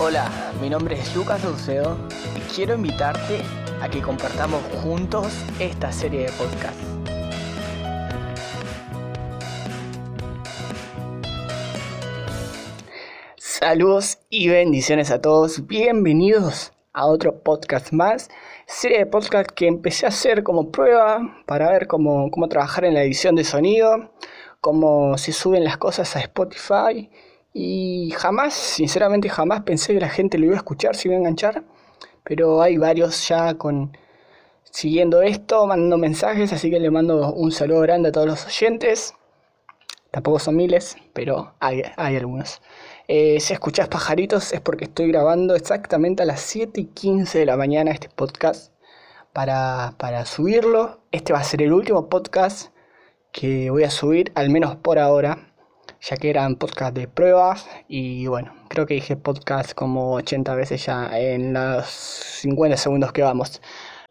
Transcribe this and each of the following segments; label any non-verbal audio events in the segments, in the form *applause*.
Hola, mi nombre es Lucas Dulcedo y quiero invitarte a que compartamos juntos esta serie de podcasts. Saludos y bendiciones a todos. Bienvenidos a otro podcast más. Serie de podcast que empecé a hacer como prueba para ver cómo, cómo trabajar en la edición de sonido, cómo se suben las cosas a Spotify y jamás, sinceramente jamás pensé que la gente lo iba a escuchar, si iba a enganchar. Pero hay varios ya con siguiendo esto, mandando mensajes, así que le mando un saludo grande a todos los oyentes. Tampoco son miles, pero hay, hay algunos. Eh, si escuchás pajaritos es porque estoy grabando exactamente a las 7 y 15 de la mañana este podcast para, para subirlo. Este va a ser el último podcast que voy a subir, al menos por ahora ya que eran podcast de pruebas y bueno, creo que dije podcast como 80 veces ya en los 50 segundos que vamos.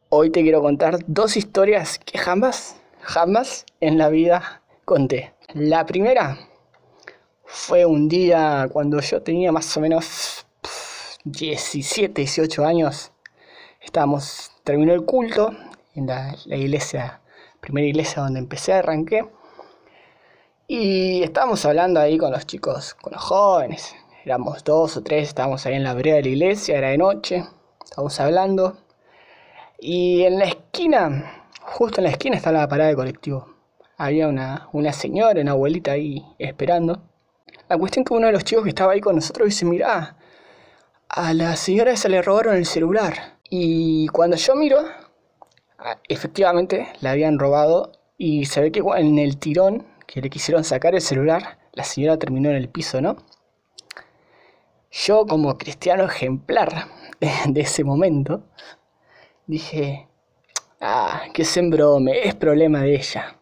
Hoy te quiero contar dos historias que jamás, jamás en la vida conté. La primera fue un día cuando yo tenía más o menos 17, 18 años. Estábamos, terminó el culto en la, la iglesia, primera iglesia donde empecé, arranqué. Y estábamos hablando ahí con los chicos, con los jóvenes. Éramos dos o tres, estábamos ahí en la vereda de la iglesia, era de noche. Estábamos hablando. Y en la esquina, justo en la esquina estaba la parada de colectivo. Había una, una señora, una abuelita ahí esperando. La cuestión que uno de los chicos que estaba ahí con nosotros dice, mirá, a la señora esa le robaron el celular. Y cuando yo miro, efectivamente la habían robado y se ve que en el tirón que le quisieron sacar el celular, la señora terminó en el piso, ¿no? Yo como cristiano ejemplar *laughs* de ese momento, dije, ah, que se embrome, es problema de ella.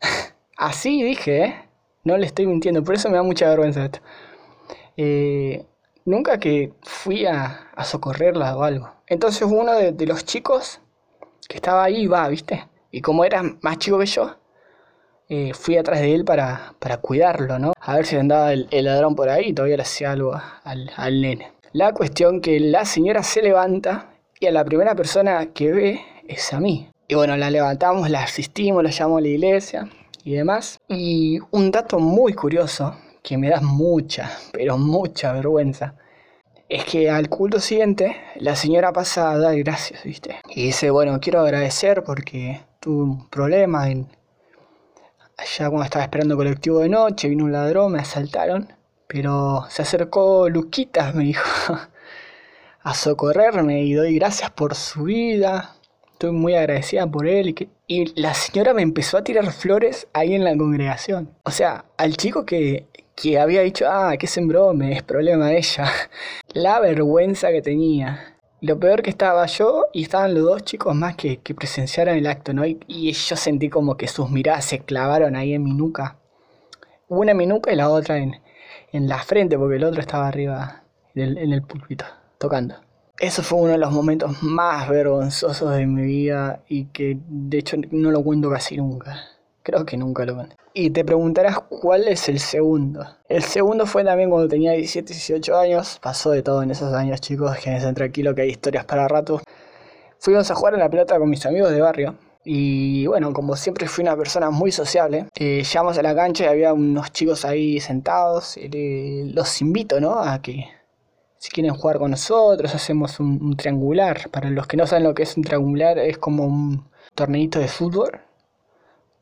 *laughs* Así dije, ¿eh? No le estoy mintiendo, por eso me da mucha vergüenza esto. Eh, nunca que fui a, socorrerla o algo. Entonces uno de, de, los chicos que estaba ahí va, ¿viste? Y como era más chico que yo, eh, fui atrás de él para, para, cuidarlo, ¿no? A ver si andaba el, ladrón por ahí y todavía le hacía algo al, al, nene. La cuestión que la señora se levanta y a la primera persona que ve es a mí. Y bueno, la levantamos, la asistimos, la llamamos a la iglesia y demás. Y un dato muy curioso que me da mucha, pero mucha vergüenza. Es que al culto siguiente la señora pasa a dar gracias, ¿viste? Y dice, bueno, quiero agradecer porque tuve un problema en, Allá cuando estaba esperando colectivo de noche, vino un ladrón, me asaltaron. Pero se acercó Luquitas, me dijo, *laughs* a socorrerme y doy gracias por su vida. Estoy muy agradecida por él. Y, que... y la señora me empezó a tirar flores ahí en la congregación. O sea, al chico que, que había dicho, ah, que sembró, me es problema de ella. *laughs* La vergüenza que tenía. Lo peor que estaba yo y estaban los dos chicos más que, que presenciaron el acto, ¿no? Y, yo sentí como que sus miradas se clavaron ahí en mi nuca. Una en mi nuca y la otra en, en la frente, porque el otro estaba arriba en el, en púlpito, tocando. Eso fue uno de los momentos más vergonzosos de mi vida y que de hecho no lo cuento casi nunca. Creo que nunca lo conté. Y te preguntarás cuál es el segundo. El segundo fue también cuando tenía 17, 18 años. Pasó de todo en esos años, chicos. Quédense tranquilo que hay historias para rato. Fuimos a jugar a la pelota con mis amigos de barrio. Y bueno, como siempre fui una persona muy sociable, eh, llegamos a la cancha y había unos chicos ahí sentados. los invito, ¿no? A que si quieren jugar con nosotros, hacemos un, un triangular. Para los que no saben lo que es un triangular, es como un torneito de fútbol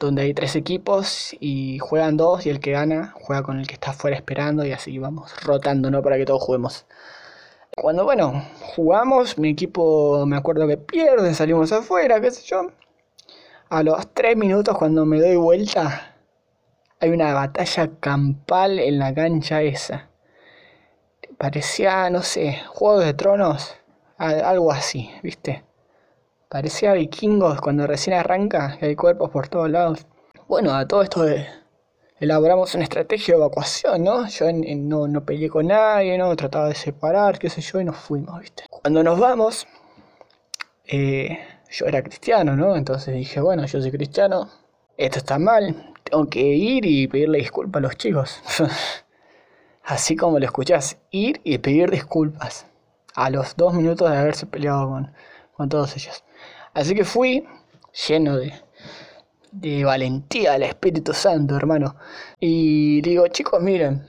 donde hay tres equipos y juegan dos y el que gana juega con el que está afuera esperando y así vamos rotando, ¿no? Para que todos juguemos. Cuando, bueno, jugamos, mi equipo me acuerdo que pierde, salimos afuera, qué sé yo. A los tres minutos cuando me doy vuelta, hay una batalla campal en la cancha esa. Parecía, no sé, Juego de Tronos, algo así, ¿viste? Parecía vikingos cuando recién arranca, que hay cuerpos por todos lados. Bueno, a todo esto elaboramos una estrategia de evacuación, ¿no? Yo no, no peleé con nadie, ¿no? Trataba de separar, qué sé yo, y nos fuimos, ¿viste? Cuando nos vamos, eh, yo era cristiano, ¿no? Entonces dije, bueno, yo soy cristiano, esto está mal, tengo que ir y pedirle disculpas a los chicos. *laughs* Así como lo escuchás, ir y pedir disculpas. A los dos minutos de haberse peleado con, con todos ellos. Así que fui lleno de, de valentía al Espíritu Santo, hermano. Y digo, chicos, miren,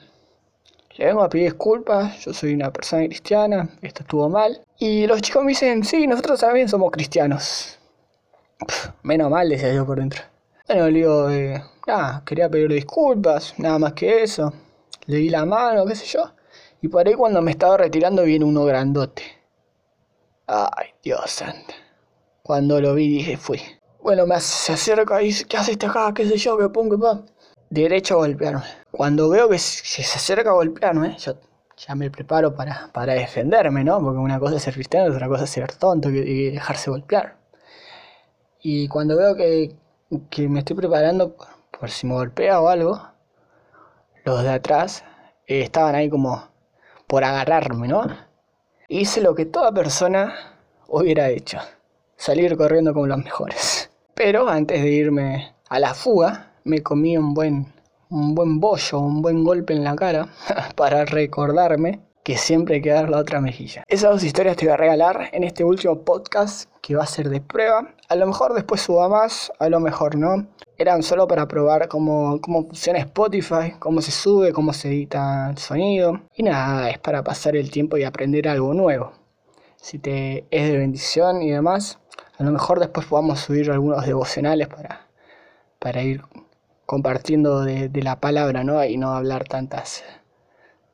le vengo a pedir disculpas, yo soy una persona cristiana, esto estuvo mal. Y los chicos me dicen, sí, nosotros también somos cristianos. menos mal, decía yo por dentro. Bueno, digo, eh, nada, quería pedir disculpas, nada más que eso. Le di la mano, qué sé yo. Y por ahí cuando me estaba retirando viene uno grandote. Ay, Dios santo. Cuando lo vi dije, fui. Bueno, me se acerca y dice, ¿qué haces acá? ¿Qué sé yo? ¿Qué pongo? Pa? Derecho a golpearme. Cuando veo que se, acerca a golpearme, yo ya me preparo para, para defenderme, ¿no? Porque una cosa es ser cristiano, otra cosa es ser tonto y dejarse golpear. Y cuando veo que, que me estoy preparando por, si me golpea o algo, los de atrás eh, estaban ahí como por agarrarme, ¿no? Hice lo que toda persona hubiera hecho salir corriendo como los mejores. Pero antes de irme a la fuga, me comí un buen, un buen bollo, un buen golpe en la cara *laughs* para recordarme que siempre hay que dar la otra mejilla. Esas dos historias te voy a regalar en este último podcast que va a ser de prueba. A lo mejor después suba más, a lo mejor no. Eran solo para probar cómo, funciona Spotify, cómo se sube, cómo se edita el sonido. Y nada, es para pasar el tiempo y aprender algo nuevo. Si te es de bendición y demás, a lo mejor después podamos subir algunos devocionales para, para ir compartiendo de, la palabra, ¿no? Y no hablar tantas,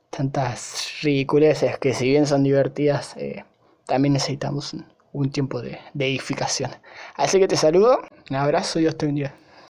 tantas ridiculeces que si bien son divertidas, eh, también necesitamos un, tiempo de, de edificación. Así que te saludo, un abrazo y Dios te bendiga.